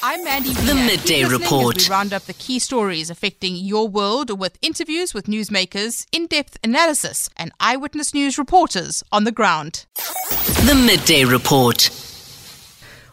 I'm Mandy. The Midday Report. we round up the key stories affecting your world with interviews with newsmakers, in-depth analysis, and eyewitness news reporters on the ground. The Midday Report.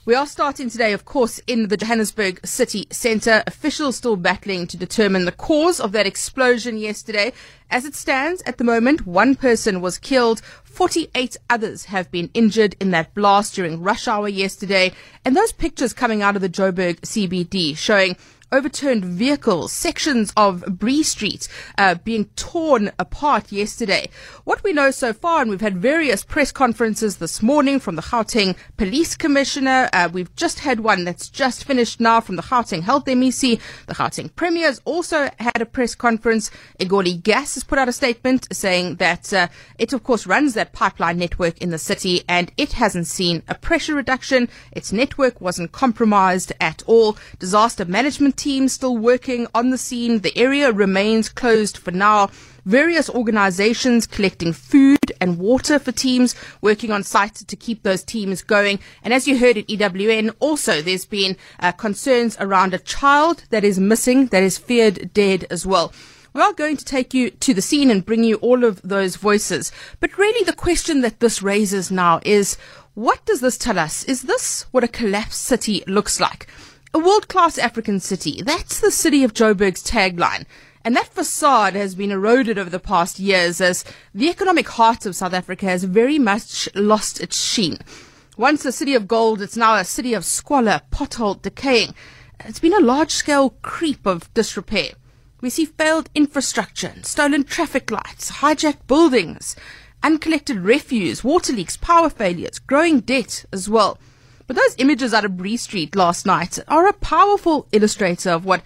We are starting today, of course, in the Johannesburg city centre. Officials still battling to determine the cause of that explosion yesterday. As it stands at the moment, one person was killed. 48 others have been injured in that blast during rush hour yesterday. And those pictures coming out of the Joburg CBD showing overturned vehicles, sections of Bree Street uh, being torn apart yesterday. What we know so far, and we've had various press conferences this morning from the Gauteng Police Commissioner. Uh, we've just had one that's just finished now from the Gauteng Health MEC. The Gauteng Premier has also had a press conference. Egoli Gas has put out a statement saying that uh, it, of course, runs that pipeline network in the city and it hasn't seen a pressure reduction. Its network wasn't compromised at all. Disaster management team still working on the scene. The area remains closed for now. Various organizations collecting food and water for teams working on site to keep those teams going. And as you heard at EWN, also there's been uh, concerns around a child that is missing, that is feared dead as well. We are going to take you to the scene and bring you all of those voices. But really the question that this raises now is, what does this tell us? Is this what a collapsed city looks like? A world class African city. That's the city of Joburg's tagline. And that facade has been eroded over the past years as the economic heart of South Africa has very much lost its sheen. Once a city of gold, it's now a city of squalor, pothole, decaying. It's been a large scale creep of disrepair. We see failed infrastructure, stolen traffic lights, hijacked buildings, uncollected refuse, water leaks, power failures, growing debt as well. But those images out of Bree Street last night are a powerful illustrator of what,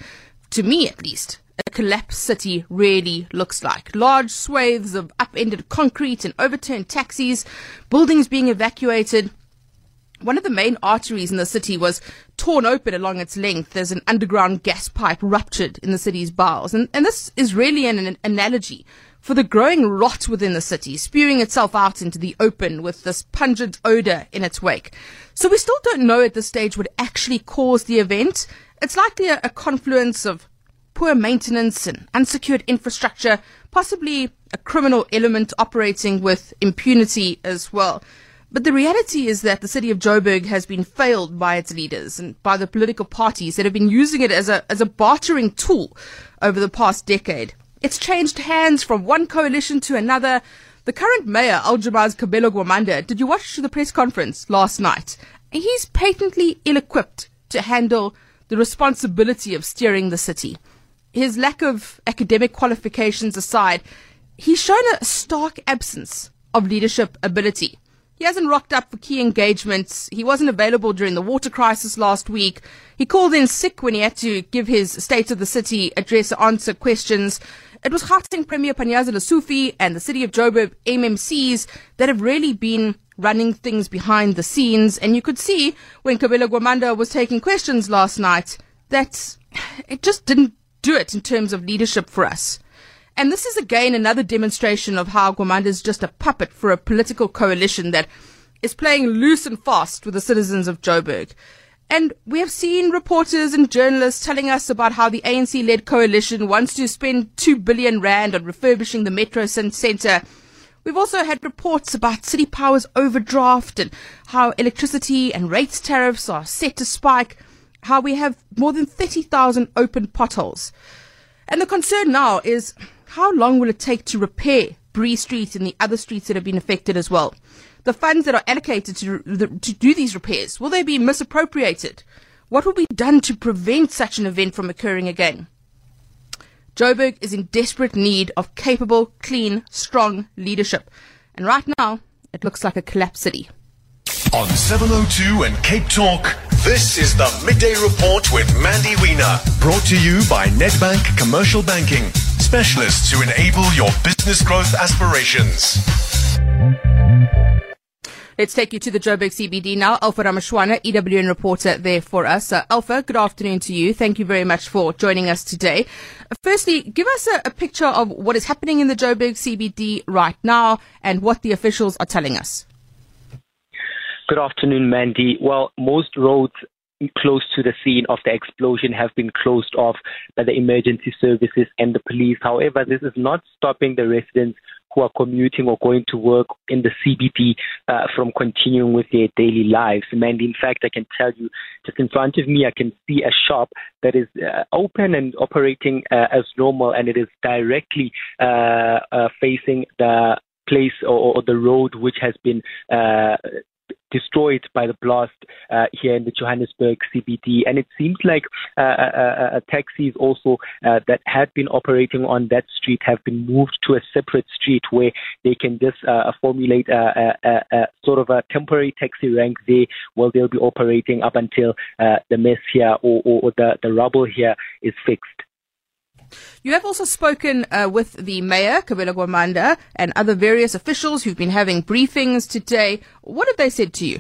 to me at least, a collapsed city really looks like. Large swathes of upended concrete and overturned taxis, buildings being evacuated. One of the main arteries in the city was torn open along its length as an underground gas pipe ruptured in the city's bowels. And, and this is really an, an analogy for the growing rot within the city, spewing itself out into the open with this pungent odor in its wake. So we still don't know at this stage what actually caused the event. It's likely a, a confluence of poor maintenance and unsecured infrastructure, possibly a criminal element operating with impunity as well. But the reality is that the city of Joburg has been failed by its leaders and by the political parties that have been using it as a, as a bartering tool over the past decade. It's changed hands from one coalition to another. The current mayor, Al Jama-ah Kabelo Gwamanda, did you watch the press conference last night? He's patently ill-equipped to handle the responsibility of steering the city. His lack of academic qualifications aside, he's shown a stark absence of leadership ability. He hasn't rocked up for key engagements. He wasn't available during the water crisis last week. He called in sick when he had to give his State of the City address, to answer questions. It was Gauteng Premier Panyaza Lesufi and the City of Joburg MMCs that have really been running things behind the scenes. And you could see when Kabelo Gwamanda was taking questions last night that it just didn't do it in terms of leadership for us. And this is again another demonstration of how Gwamanda is just a puppet for a political coalition that is playing loose and fast with the citizens of Joburg. And we have seen reporters and journalists telling us about how the ANC led coalition wants to spend 2 billion rand on refurbishing the Metro Centre. We've also had reports about City Power's overdraft and how electricity and rates tariffs are set to spike, how we have more than 30,000 open potholes. And the concern now is how long will it take to repair Bree Street and the other streets that have been affected as well? The funds that are allocated to, to do these repairs, will they be misappropriated? What will be done to prevent such an event from occurring again? Joburg is in desperate need of capable, clean, strong leadership. And right now, it looks like a collapse city. On 702 and Cape Talk, this is the Midday Report with Mandy Wiener. Brought to you by Nedbank Commercial Banking specialists to enable your business growth aspirations. Let's take you to the Joburg CBD now. Alpha Ramushwana, EWN reporter there for us. Uh, Alpha, good afternoon to you. Thank you very much for joining us today. Uh, firstly, give us a, a picture of what is happening in the Joburg CBD right now and what the officials are telling us. Good afternoon, Mandy. Well, most roads close to the scene of the explosion have been closed off by the emergency services and the police. However, this is not stopping the residents who are commuting or going to work in the CBD uh, from continuing with their daily lives. And in fact, I can tell you, just in front of me, I can see a shop that is uh, open and operating uh, as normal, and it is directly uh, uh, facing the place or, or, the road which has been uh, destroyed by the blast uh, here in the Johannesburg CBD. And it seems like uh, uh, uh, uh taxis also uh, that had been operating on that street have been moved to a separate street where they can just uh formulate a, a, a, sort of a temporary taxi rank there while they'll be operating up until uh the mess here or, or, or the, the rubble here is fixed. You have also spoken uh, with the mayor, Kabelo Gwamanda, and other various officials who've been having briefings today. What have they said to you?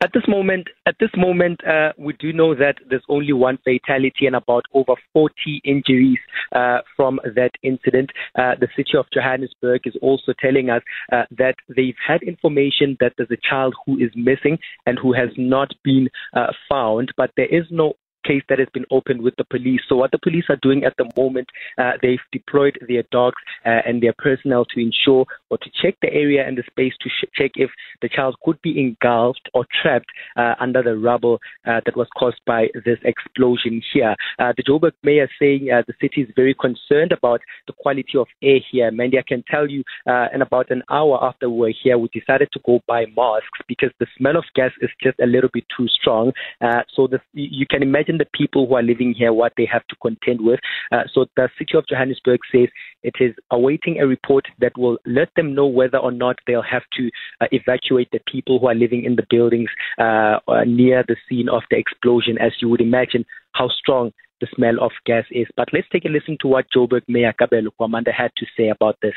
At this moment, at this moment, uh, we do know that there's only one fatality and about over 40 injuries uh, from that incident. Uh, the city of Johannesburg is also telling us uh, that they've had information that there's a child who is missing and who has not been uh, found, but there is no case that has been opened with the police. So what the police are doing at the moment, uh, they've deployed their dogs uh, and their personnel to ensure or to check the area and the space to sh- check if the child could be engulfed or trapped uh, under the rubble uh, that was caused by this explosion here. Uh, the Joburg mayor saying uh, the city is very concerned about the quality of air here. Mandy, I can tell you, in about an hour after we were here, we decided to go buy masks because the smell of gas is just a little bit too strong. so the, you can imagine the people who are living here what they have to contend with. Uh, so the city of Johannesburg says it is awaiting a report that will let them know whether or not they'll have to uh, evacuate the people who are living in the buildings uh, uh near the scene of the explosion, as you would imagine how strong the smell of gas is. But let's take a listen to what Joburg Mayor Kabelo Gwamanda had to say about this.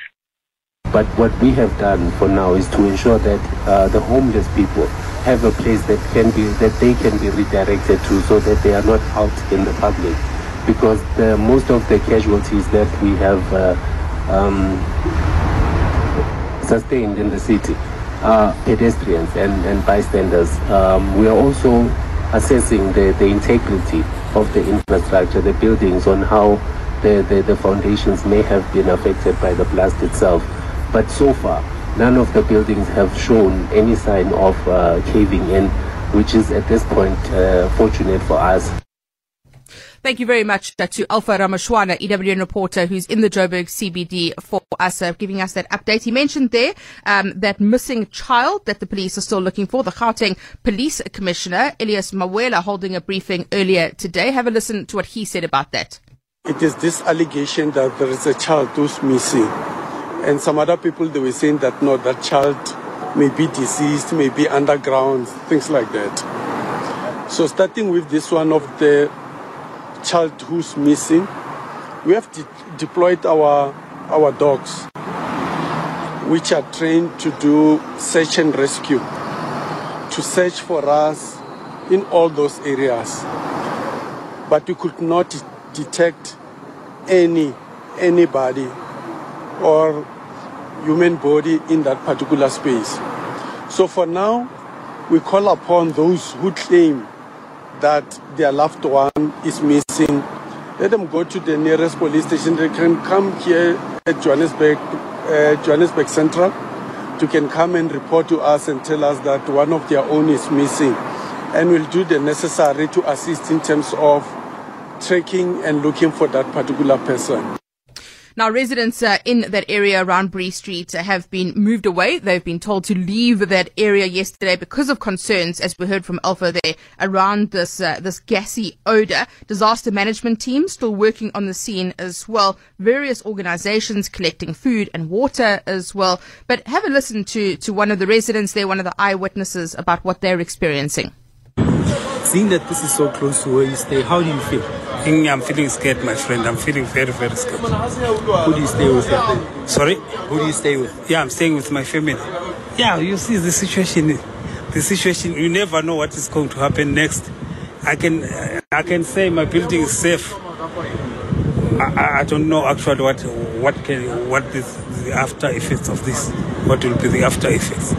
But what we have done for now is to ensure that uh, the homeless people have a place that can be that they can be redirected to, so that they are not out in the public. Because the, most of the casualties that we have uh, um, sustained in the city are pedestrians and, and bystanders. Um, we are also assessing the, the integrity of the infrastructure, the buildings, on how the, the, the foundations may have been affected by the blast itself. But so far, none of the buildings have shown any sign of uh, caving in, which is at this point uh, fortunate for us. Thank you very much uh, to Alpha Ramushwana, EWN reporter, who's in the Joburg CBD for us, uh, giving us that update. He mentioned there um, that missing child that the police are still looking for. The Gauteng Police Commissioner, Elias Mawela, holding a briefing earlier today. Have a listen to what he said about that. It is this allegation that there is a child who's missing and some other people, they were saying that no, that child may be deceased, may be underground, things like that. So starting with this one of the child who's missing, we have de- deployed our, our dogs, which are trained to do search and rescue, to search for us in all those areas. But we could not detect any anybody or human body in that particular space. So for now, we call upon those who claim that their loved one is missing. Let them go to the nearest police station. They can come here at Johannesburg, uh, Johannesburg Central. You can come and report to us and tell us that one of their own is missing. And we'll do the necessary to assist in terms of tracking and looking for that particular person. Now, residents uh, in that area around Bree Street uh, have been moved away. They've been told to leave that area yesterday because of concerns, as we heard from Alpha there, around this uh, this gassy odor. Disaster management team still working on the scene as well. Various organizations collecting food and water as well. But have a listen to, to one of the residents there, one of the eyewitnesses about what they're experiencing. Seeing that this is so close to where you stay, how do you feel? I'm feeling scared, my friend. I'm feeling very, very scared. Who do you stay with? Sorry? Who do you stay with? Yeah, I'm staying with my family. Yeah, you see the situation. The situation. You never know what is going to happen next. I can, I can say my building is safe. I, I don't know actually what, what can, what is the after effects of this. What will be the after effects?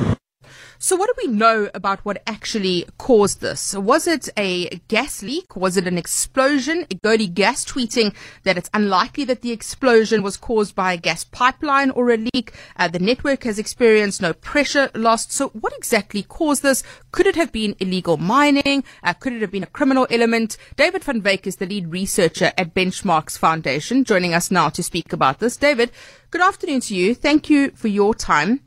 So, what do we know about what actually caused this? Was it a gas leak? Was it an explosion? Egoli Gas tweeting that it's unlikely that the explosion was caused by a gas pipeline or a leak. Uh, the network has experienced no pressure lost. So, what exactly caused this? Could it have been illegal mining? Uh, could it have been a criminal element? David van Wyk is the lead researcher at Benchmarks Foundation, joining us now to speak about this. David, good afternoon to you. Thank you for your time.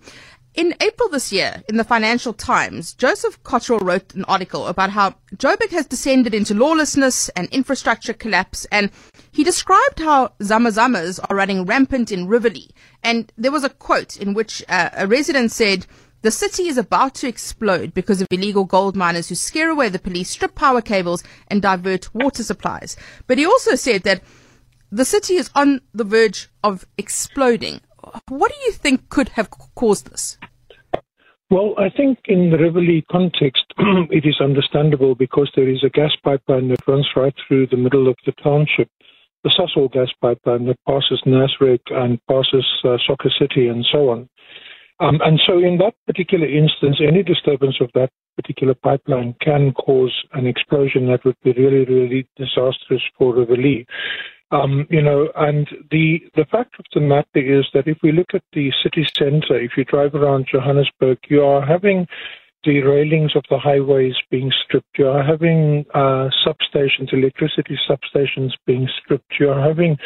In April this year, in the Financial Times, Joseph Cotterill wrote an article about how Joburg has descended into lawlessness and infrastructure collapse, and he described how Zamazamas are running rampant in Riverlea. And there was a quote in which uh, a resident said, the city is about to explode because of illegal gold miners who scare away the police, strip power cables, and divert water supplies. But he also said that the city is on the verge of exploding. What do you think could have caused this? Well, I think in the Riverlea context, it is understandable because there is a gas pipeline that runs right through the middle of the township, the Sasol gas pipeline that passes Nasrec and passes uh, Soccer City and so on. Um, and so, in that particular instance, any disturbance of that particular pipeline can cause an explosion that would be really, really disastrous for Riverlea. Um, you know, and the the fact of the matter is that if we look at the city centre, if you drive around Johannesburg, you are having the railings of the highways being stripped. You are having uh, substations, electricity substations being stripped. You are having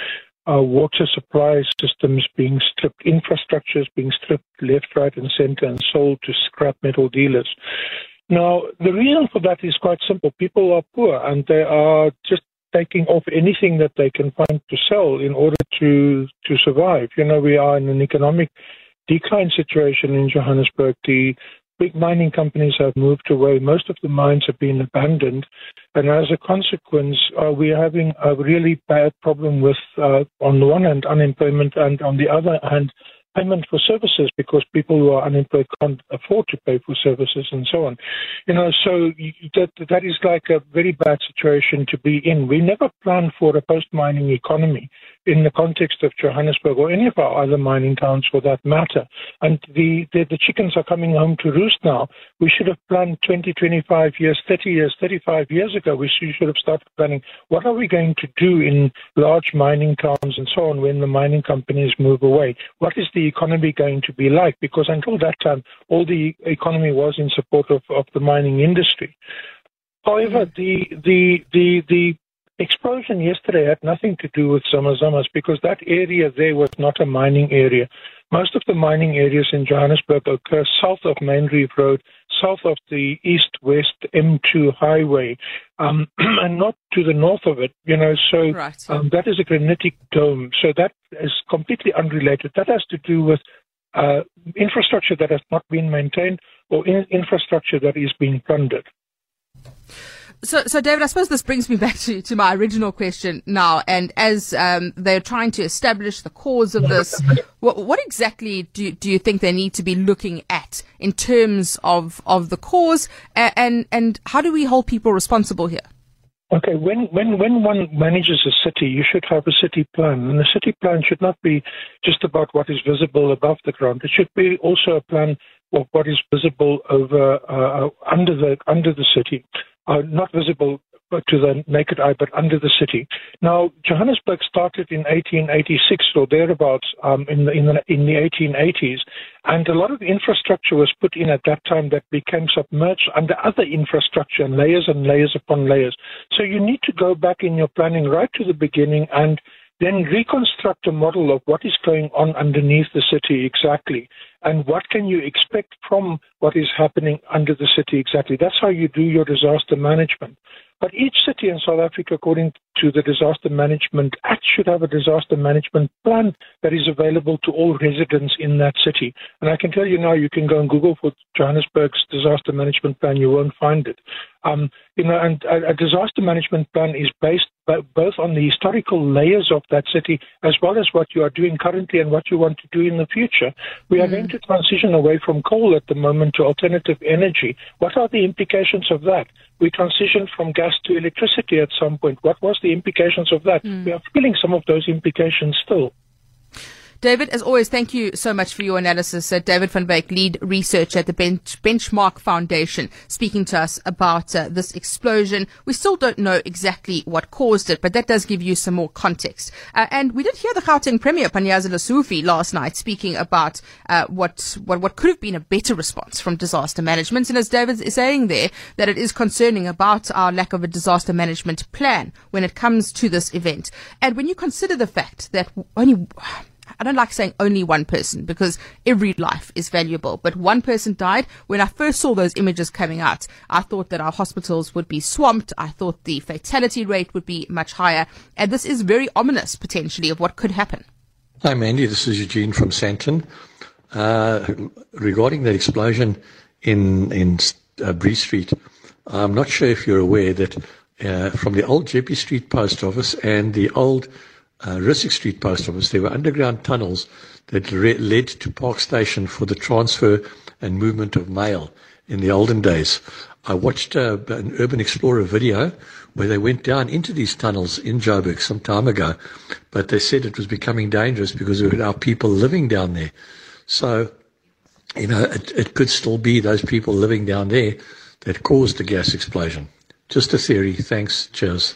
uh, water supply systems being stripped, infrastructure is being stripped left, right, and center and sold to scrap metal dealers. Now, the reason for that is quite simple. People are poor and they are just taking off anything that they can find to sell in order to to survive. You know, we are in an economic decline situation in Johannesburg. The big mining companies have moved away. Most of the mines have been abandoned, and as a consequence, uh, we are having a really bad problem with, uh, on the one hand, unemployment, and on the other hand, payment for services because people who are unemployed can't afford to pay for services and so on. You know, so that that is like a very bad situation to be in. We never planned for a post-mining economy in the context of Johannesburg or any of our other mining towns for that matter. And the, the, the chickens are coming home to roost now. We should have planned 20, 25 years, 30 years, 35 years ago. We should have started planning what are we going to do in large mining towns and so on when the mining companies move away? What is the economy going to be like? Because until that time, all the economy was in support of, of the mining industry. However, the the the the explosion yesterday had nothing to do with Zamazamas because that area there was not a mining area. Most of the mining areas in Johannesburg occur south of Main Reef Road, south of the east-west M2 highway, um, and not to the north of it. You know, so right. um, that is a granitic dome. So that is completely unrelated. That has to do with uh, infrastructure that has not been maintained or in- infrastructure that is being plundered. So, so David, I suppose this brings me back to, to my original question now. And as um, they're trying to establish the cause of this, what, what exactly do, do you think they need to be looking at in terms of, of the cause, and, and, and how do we hold people responsible here? Okay, when, when, when one manages a city, you should have a city plan. And the city plan should not be just about what is visible above the ground. It should be also a plan of what is visible over uh, under the under the city are not visible to the naked eye, but under the city. Now, Johannesburg started in 1886 or thereabouts um, in, the, in, the, in the 1880s, and a lot of infrastructure was put in at that time that became submerged under other infrastructure and layers and layers upon layers. So you need to go back in your planning right to the beginning and then reconstruct a model of what is going on underneath the city exactly and what can you expect from what is happening under the city exactly. That's how you do your disaster management. But each city in South Africa, according to the Disaster Management Act, should have a disaster management plan that is available to all residents in that city. And I can tell you now, you can go and Google for Johannesburg's disaster management plan, you won't find it. Um, you know, and a, a disaster management plan is based both on the historical layers of that city as well as what you are doing currently and what you want to do in the future. We are mm. going to transition away from coal at the moment to alternative energy. What are the implications of that? We transitioned from gas to electricity at some point. What was the implications of that? Mm. We are feeling some of those implications still. David, as always, thank you so much for your analysis. Uh, David van Wyk, lead researcher at the Bench- Benchmark Foundation, speaking to us about uh, this explosion. We still don't know exactly what caused it, but that does give you some more context. Uh, and we did hear the Gauteng Premier, Panyaza Lesufi, last night speaking about uh, what, what, what could have been a better response from disaster management. And as David is saying there, that it is concerning about our lack of a disaster management plan when it comes to this event. And when you consider the fact that only I don't like saying only one person because every life is valuable, but one person died. When I first saw those images coming out, I thought that our hospitals would be swamped. I thought the fatality rate would be much higher. And this is very ominous potentially of what could happen. Hi, Mandy. This is Eugene from Sandton. Uh, regarding that explosion in, in uh, Bree Street, I'm not sure if you're aware that uh, from the old Jeppe Street post office and the old uh, Street post office, there were underground tunnels that re- led to Park Station for the transfer and movement of mail in the olden days. I watched uh, an Urban Explorer video where they went down into these tunnels in Joburg some time ago, but they said it was becoming dangerous because there were now people living down there. So, you know, it, it could still be those people living down there that caused the gas explosion. Just a theory. Thanks. Cheers.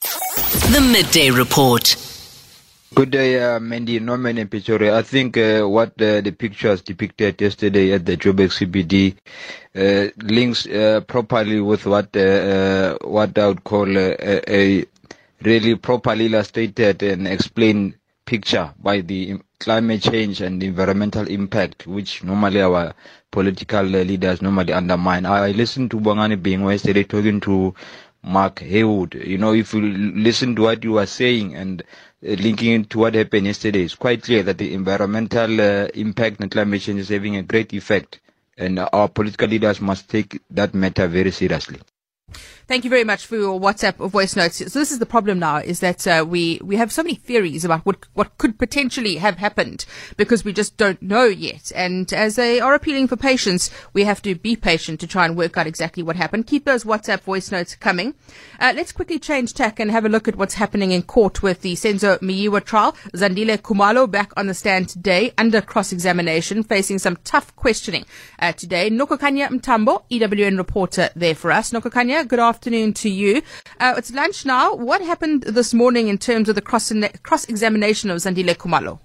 The Midday Report. Good day, uh, Mandy Norman and Pretoria. I think uh, what uh, the pictures depicted yesterday at the Joburg CBD uh, links uh, properly with what uh, what I would call a, a really properly illustrated and explained picture by the climate change and environmental impact, which normally our political leaders normally undermine. I listened to Bongani Bingwa yesterday talking to Mark Heywood. You know, if you listen to what you were saying and linking it to what happened yesterday, it's quite clear that the environmental uh, impact and climate change is having a great effect, and our political leaders must take that matter very seriously. Thank you very much for your WhatsApp voice notes. So this is the problem now is that uh, we we have so many theories about what what could potentially have happened because we just don't know yet. And as they are appealing for patience, we have to be patient to try and work out exactly what happened. Keep those WhatsApp voice notes coming. Uh, let's quickly change tack and have a look at what's happening in court with the Senzo Meyiwa trial. Zandile Khumalo back on the stand today under cross-examination, facing some tough questioning uh, today. Nokukhanya Mntambo, EWN reporter there for us. Nokukhanya, good afternoon afternoon to you. Uh, it's lunch now. What happened this morning in terms of the cross cross examination of Zandile Khumalo?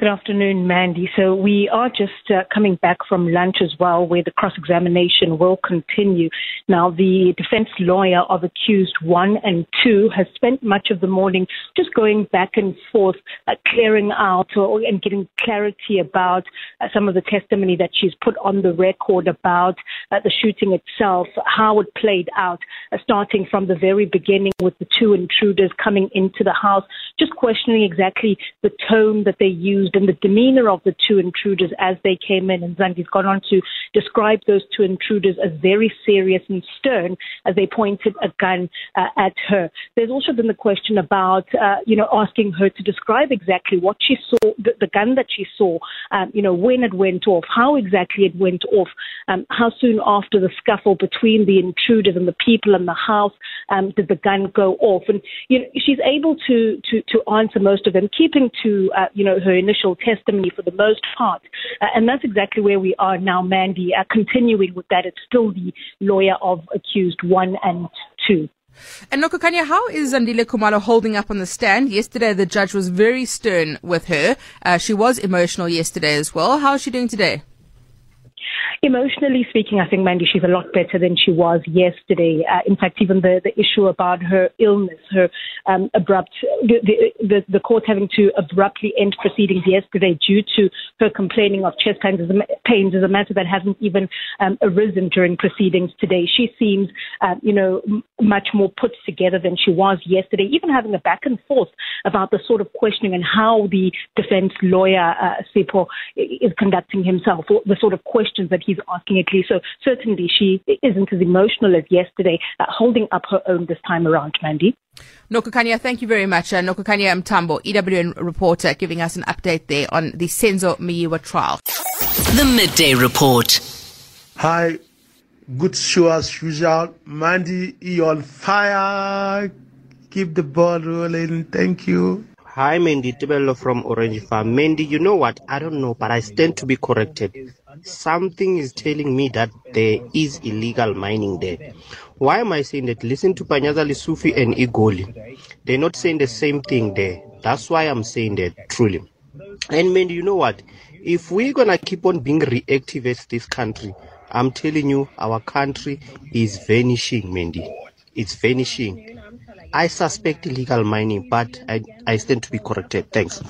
Good afternoon, Mandy. So we are just uh, coming back from lunch as well, where the cross-examination will continue. Now, the defense lawyer of accused one and two has spent much of the morning just going back and forth, uh, clearing out or, and getting clarity about uh, some of the testimony that she's put on the record about uh, the shooting itself, how it played out, uh, starting from the very beginning with the two intruders coming into the house, just questioning exactly the tone that they used and the demeanor of the two intruders as they came in. And Zandi's gone on to describe those two intruders as very serious and stern as they pointed a gun uh, at her. There's also been the question about, uh, you know, asking her to describe exactly what she saw, the, the gun that she saw, um, you know, when it went off, how exactly it went off, um, how soon after the scuffle between the intruders and the people in the house um, did the gun go off. And, you know, she's able to, to, to answer most of them, keeping to, uh, you know, her initial initial testimony for the most part. Uh, and that's exactly where we are now, Mandy. Uh, continuing with that, it's still the lawyer of accused one and two. And Nokukhanya, how is Zandile Khumalo holding up on the stand? Yesterday, the judge was very stern with her. Uh, she was emotional yesterday as well. How is she doing today? Emotionally speaking, I think Mandy, she's a lot better than she was yesterday. Uh, in fact, even the, the issue about her illness, her um, abrupt, the, the, the court having to abruptly end proceedings yesterday due to her complaining of chest pains is a, pains is a matter that hasn't even um, arisen during proceedings today. She seems, uh, you know, m- much more put together than she was yesterday, even having a back and forth about the sort of questioning and how the defense lawyer, uh, Sipo, is conducting himself, the sort of questions that he's asking at least. So certainly she isn't as emotional as yesterday, uh, holding up her own this time around, Mandy. Nokukhanya, thank you very much. Uh, Nokukhanya Mntambo, EWN reporter, giving us an update there on the Senzo Meyiwa trial. The Midday Report. Hi, good show as usual. Mandy, you on fire. Keep the ball rolling. Thank you. Hi, Mandy Tibello from Orange Farm. Mandy, you know what? I don't know, but I stand to be corrected. Something is telling me that there is illegal mining there. Why am I saying that? Listen to Panyaza Lesufi and Egoli. They're not saying the same thing there. That's why I'm saying that, truly. And Mandy, you know what? If we're gonna keep on being reactive as this country, I'm telling you, our country is vanishing, Mandy. It's vanishing. I suspect illegal mining, but I, I stand to be corrected. Thanks.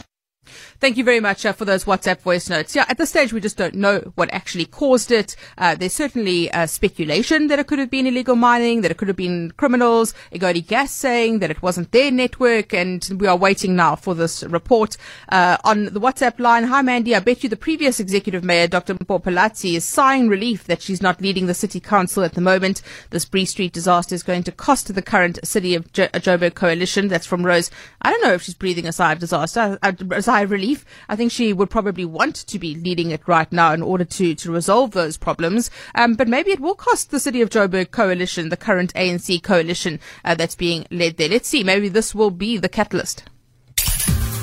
Thank you very much uh, for those WhatsApp voice notes. Yeah, at this stage, we just don't know what actually caused it. Uh, there's certainly uh, speculation that it could have been illegal mining, that it could have been criminals. Egoli Gas saying that it wasn't their network, and we are waiting now for this report. Uh, on the WhatsApp line, hi Mandy, I bet you the previous executive mayor, Dr. Mpho Phalatse, is sighing relief that she's not leading the city council at the moment. This Bree Street disaster is going to cost the current city of jo- coalition. That's from Rose. I don't know if she's breathing a sigh of disaster, sigh relief. I think she would probably want to be leading it right now in order to, to resolve those problems. Um, but maybe it will cost the City of Joburg coalition, the current ANC coalition uh, that's being led there. Let's see. Maybe this will be the catalyst.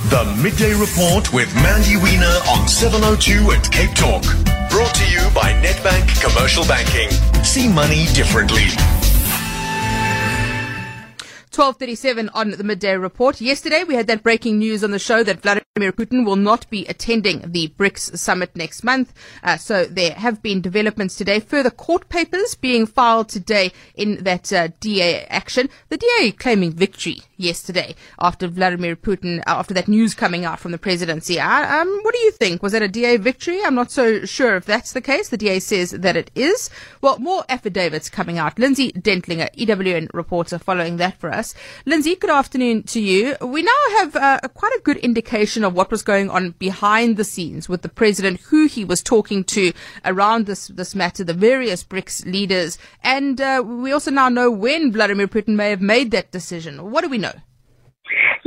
The Midday Report with Mandy Wiener on 702 at Cape Talk. Brought to you by Nedbank Commercial Banking. See money differently. 1237 on the midday report. Yesterday, we had that breaking news on the show that Vladimir Putin will not be attending the BRICS summit next month. Uh, so there have been developments today. Further court papers being filed today in that uh, DA action. The DA claiming victory yesterday after Vladimir Putin, uh, after that news coming out from the presidency. Uh, um, what do you think? Was that a DA victory? I'm not so sure if that's the case. The DA says that it is. Well, more affidavits coming out. Lindsay Dentlinger, EWN reporter, following that for us. Lindsay, good afternoon to you. We now have uh, quite a good indication of what was going on behind the scenes with the president, who he was talking to around this, this matter, the various BRICS leaders. And uh, we also now know when Vladimir Putin may have made that decision. What do we know?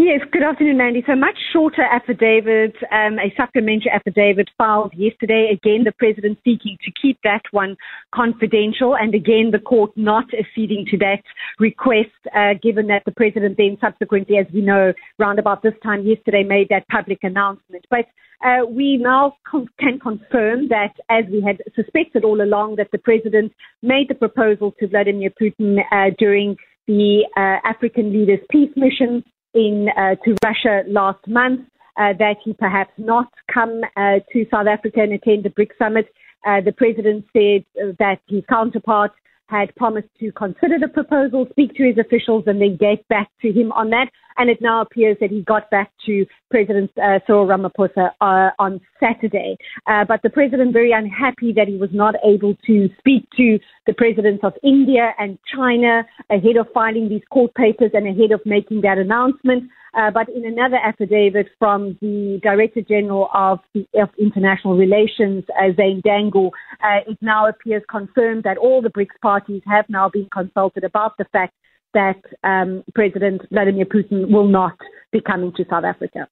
Yes, good afternoon, Mandy. So much shorter affidavit, um, a supplementary affidavit filed yesterday. Again, the president seeking to keep that one confidential, and again, the court not acceding to that request, uh, given that the president then subsequently, as we know, round about this time yesterday, made that public announcement. But uh, we now con- can confirm that, as we had suspected all along, that the president made the proposal to Vladimir Putin uh, during the uh, African Leaders Peace Mission in uh, to Russia last month uh, that he perhaps not come uh, to South Africa and attend the BRICS summit. Uh, the president said that his counterpart had promised to consider the proposal, speak to his officials, and then get back to him on that. And it now appears that he got back to President uh, Cyril Ramaphosa uh, on Saturday. Uh, but the president very unhappy that he was not able to speak to the presidents of India and China ahead of filing these court papers and ahead of making that announcement. Uh, but in another affidavit from the Director General of, the, of International Relations, uh, Zane Dangor, uh, it now appears confirmed that all the BRICS parties have now been consulted about the fact that um, President Vladimir Putin will not be coming to South Africa.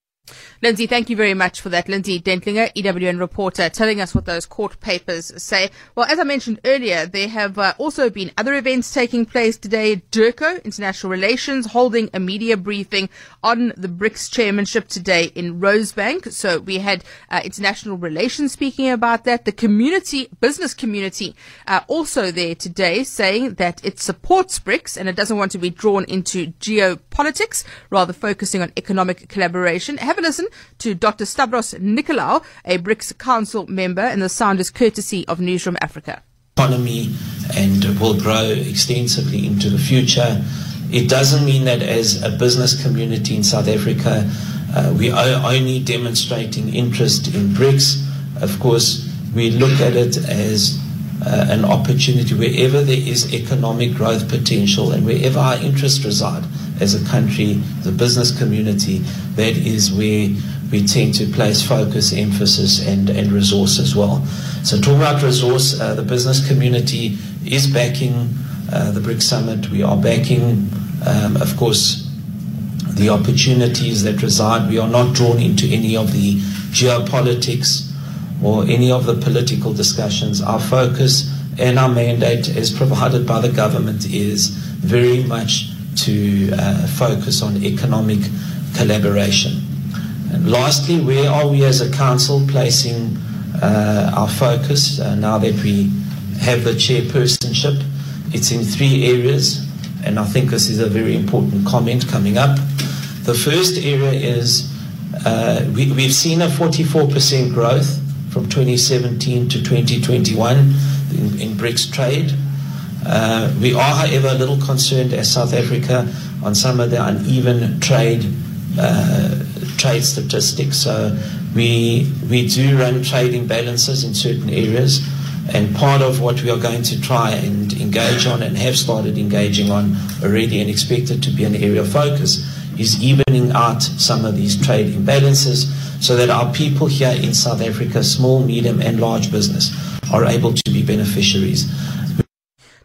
Lindsay, thank you very much for that. Lindsay Dentlinger, EWN reporter, telling us what those court papers say. Well, as I mentioned earlier, there have uh, also been other events taking place today. DIRCO, International Relations, holding a media briefing on the BRICS chairmanship today in Rosebank. So we had uh, International Relations speaking about that. The community, business community, uh, also there today saying that it supports BRICS and it doesn't want to be drawn into geopolitics, rather focusing on economic collaboration. Have a listen to Dr. Stavros Nicolaou, a BRICS Council member, and the sound is courtesy of Newsroom Africa. Economy and will grow extensively into the future. It doesn't mean that as a business community in South Africa, uh, we are only demonstrating interest in BRICS. Of course, we look at it as uh, an opportunity wherever there is economic growth potential and wherever our interests reside as a country, the business community, that is where we tend to place focus, emphasis, and, and resource as well. So, talking about resource, uh, the business community is backing uh, the BRICS Summit. We are backing, um, of course, the opportunities that reside. We are not drawn into any of the geopolitics or any of the political discussions. Our focus and our mandate, as provided by the government, is very much to uh, focus on economic collaboration. And lastly, where are we as a council placing uh, our focus uh, now that we have the chairpersonship? It's in three areas, and I think this is a very important comment coming up. The first area is uh, we, we've seen a 44% growth from 2017 to 2021 in, in BRICS trade. Uh, we are, however, a little concerned as South Africa on some of the uneven trade uh, trade statistics. So we we do run trade imbalances in certain areas, and part of what we are going to try and engage on and have started engaging on already and expect it to be an area of focus is evening out some of these trade imbalances so that our people here in South Africa, small, medium, and large business, are able to be beneficiaries.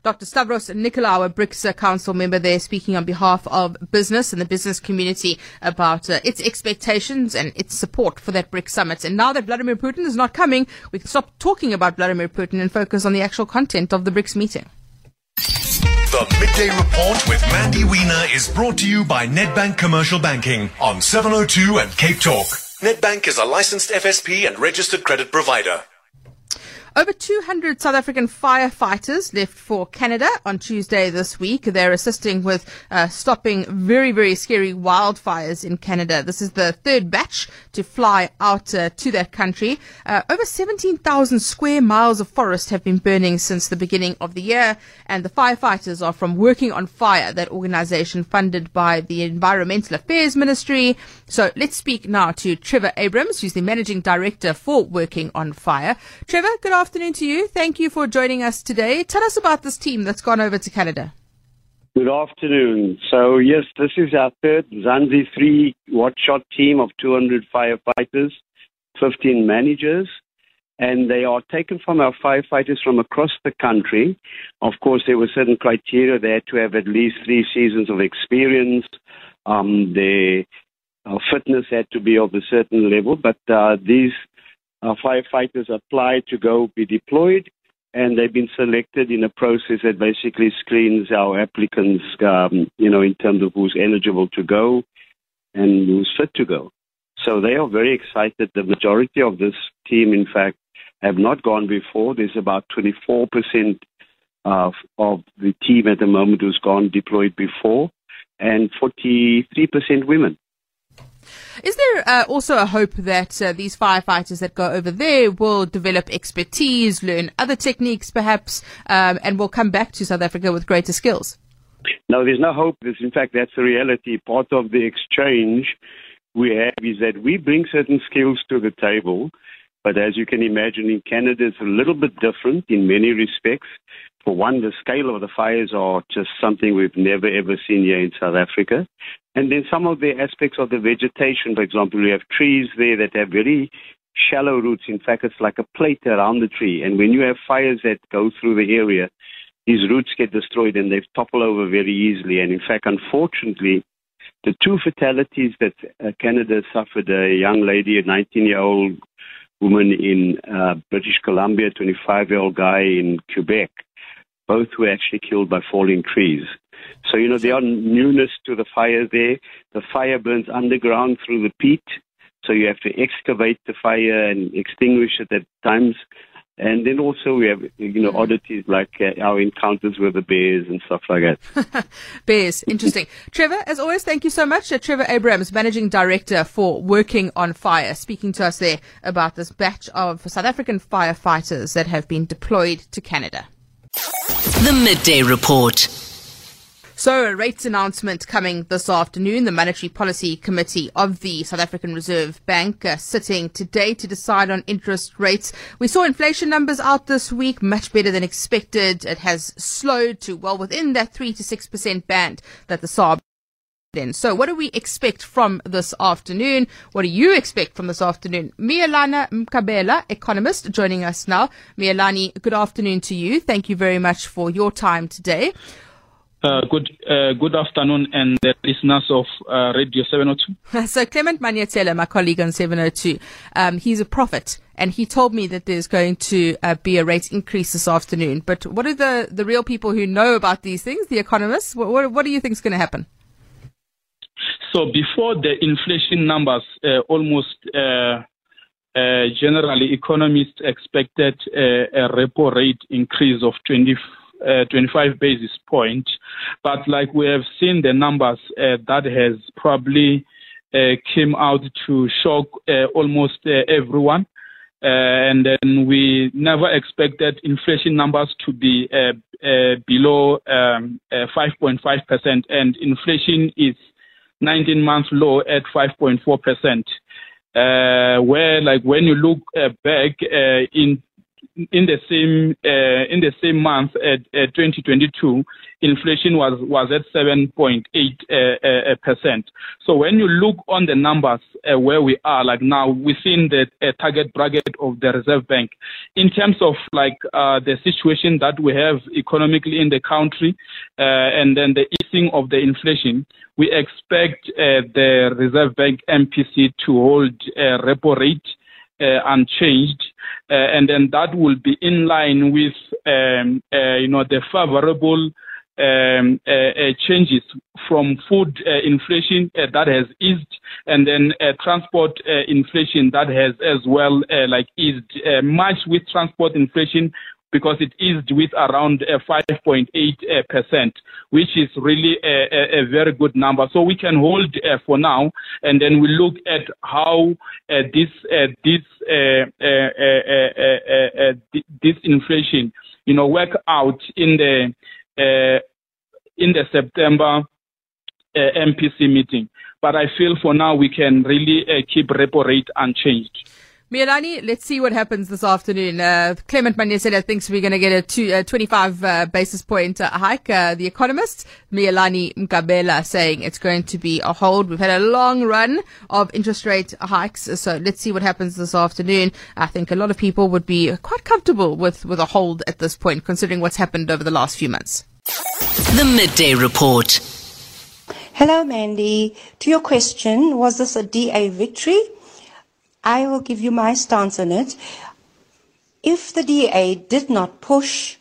Dr. Stavros Nicolaou, a BRICS Council member there, speaking on behalf of business and the business community about uh, its expectations and its support for that BRICS summit. And now that Vladimir Putin is not coming, we can stop talking about Vladimir Putin and focus on the actual content of the BRICS meeting. The Midday Report with Mandy Wiener is brought to you by Nedbank Commercial Banking on 702 and Cape Talk. Nedbank is a licensed FSP and registered credit provider. Over 200 South African firefighters left for Canada on Tuesday this week. They're assisting with uh, stopping very, very scary wildfires in Canada. This is the third batch to fly out uh, to that country. Uh, over 17,000 square miles of forest have been burning since the beginning of the year, and the firefighters are from Working on Fire, that organization funded by the Environmental Affairs Ministry. So let's speak now to Trevor Abrams, who's the managing director for Working on Fire. Trevor, good afternoon afternoon to you. Thank you for joining us today. Tell us about this team that's gone over to Canada. Good afternoon. So, yes, this is our third Zanzi 3 watch shot team of 200 firefighters, 15 managers, and they are taken from our firefighters from across the country. Of course, there were certain criteria there to have at least three seasons of experience. Um, uh, fitness had to be of a certain level, but uh, these our firefighters applied to go be deployed, and they've been selected in a process that basically screens our applicants, um, you know, in terms of who's eligible to go and who's fit to go. So they are very excited. The majority of this team, in fact, have not gone before. There's about 24% uh, of the team at the moment who's gone deployed before, and 43% women. Is there uh, also a hope that uh, these firefighters that go over there will develop expertise, learn other techniques perhaps, um, and will come back to South Africa with greater skills? No, there's no hope. There's, in fact, that's the reality. Part of the exchange we have is that we bring certain skills to the table. But as you can imagine, in Canada, it's a little bit different in many respects. For one, the scale of the fires are just something we've never ever seen here in South Africa. And then some of the aspects of the vegetation, for example, we have trees there that have very shallow roots. In fact, it's like a plate around the tree. And when you have fires that go through the area, these roots get destroyed and they topple over very easily. And in fact, unfortunately, the two fatalities that uh, Canada suffered a young lady, a 19 year old woman in uh, British Columbia, 25 year old guy in Quebec, both were actually killed by falling trees. So, you know, there are newness to the fire there. The fire burns underground through the peat. So you have to excavate the fire and extinguish it at times. And then also we have, you know, oddities like uh, our encounters with the bears and stuff like that. bears, interesting. Trevor, as always, thank you so much. Uh, Trevor Abrams, Managing Director for Working on Fire, speaking to us there about this batch of South African firefighters that have been deployed to Canada. The Midday Report. So, a rates announcement coming this afternoon. The Monetary Policy Committee of the South African Reserve Bank uh, sitting today to decide on interest rates. We saw inflation numbers out this week, much better than expected. It has slowed to well within that 3 to 6% band that the SARB then. So what do we expect from this afternoon? What do you expect from this afternoon? Miyelani Mkhabela, economist, joining us now. Miyelani, good afternoon to you. Thank you very much for your time today. Uh, good uh, good afternoon and the listeners of uh, Radio 702. so Clement Manyathela, my colleague on 702, um, he's a prophet and he told me that there's going to uh, be a rate increase this afternoon. But what are the, the real people who know about these things, the economists? What, what, what do you think is going to happen? So before the inflation numbers, uh, almost uh, uh, generally economists expected a repo rate increase of 20, uh, 25 basis points. But like we have seen the numbers, uh, that has probably uh, came out to shock almost everyone. and then we never expected inflation numbers to be below um, 5.5%, and inflation is 19 month low at 5.4%. Uh, where like when you look uh, back uh, in in the same uh, in the same month at, at 2022, inflation was was at 7.8 uh, uh, percent. So when you look on the numbers uh, where we are, like now within the uh, target bracket of the Reserve Bank, in terms of like uh, the situation that we have economically in the country, and then the easing of the inflation, we expect the Reserve Bank MPC to hold a repo rate uh, unchanged, uh, and then that will be in line with um, uh, you know the favorable um, uh, uh, changes from food uh, inflation that has eased, and then transport inflation that has as well like eased. much with transport inflation because it is with around uh, 5.8 uh, percent, which is really a, a, very good number. So we can hold uh, for now, and then we look at how uh, this uh, this uh, this inflation, you know, work out in the in the September MPC meeting. But I feel for now we can really keep repo rate unchanged. Miyelani, let's see what happens this afternoon. Uh, Clement Manyathela thinks we're going to get a two, uh, 25 uh, basis point uh, hike. Uh, the economist, Miyelani Mkhabela, saying it's going to be a hold. We've had a long run of interest rate hikes, so let's see what happens this afternoon. I think a lot of people would be quite comfortable with, with a hold at this point, considering what's happened over the last few months. The Midday Report. Hello, Mandy. To your question, was this a DA victory? I will give you my stance on it. If the DA did not push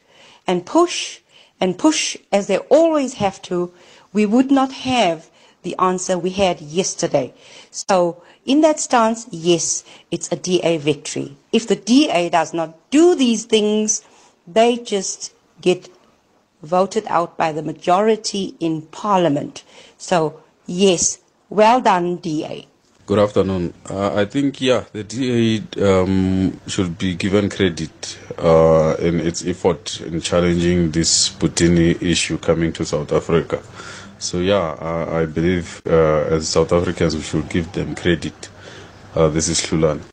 and push and push as they always have to, we would not have the answer we had yesterday. So in that stance, yes, it's a DA victory. If the DA does not do these things, they just get voted out by the majority in parliament. So yes, well done, DA. Good afternoon. Uh, I think, yeah, the DA um, should be given credit uh, in its effort in challenging this Putini issue coming to South Africa. So, yeah, uh, I believe uh, as South Africans, we should give them credit. Uh, this is Hlulani.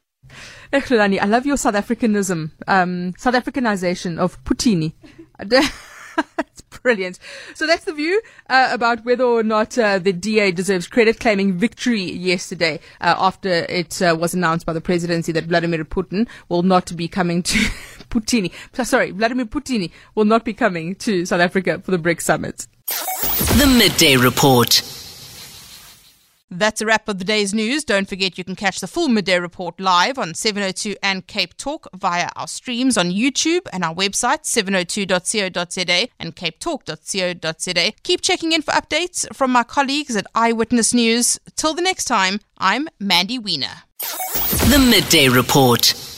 Hlulani, I love your South Africanism, um, South Africanization of Putini. brilliant. So that's the view uh, about whether or not uh, the DA deserves credit, claiming victory yesterday uh, after it uh, was announced by the presidency that Vladimir Putin will not be coming to Putini. Sorry, Vladimir Putini will not be coming to South Africa for the BRICS summit. The midday report. That's a wrap of the day's news. Don't forget you can catch the full midday report live on 702 and Cape Talk via our streams on YouTube and our website 702.co.za and capetalk.co.za. Keep checking in for updates from my colleagues at Eyewitness News. Till the next time, I'm Mandy Wiener. The midday report.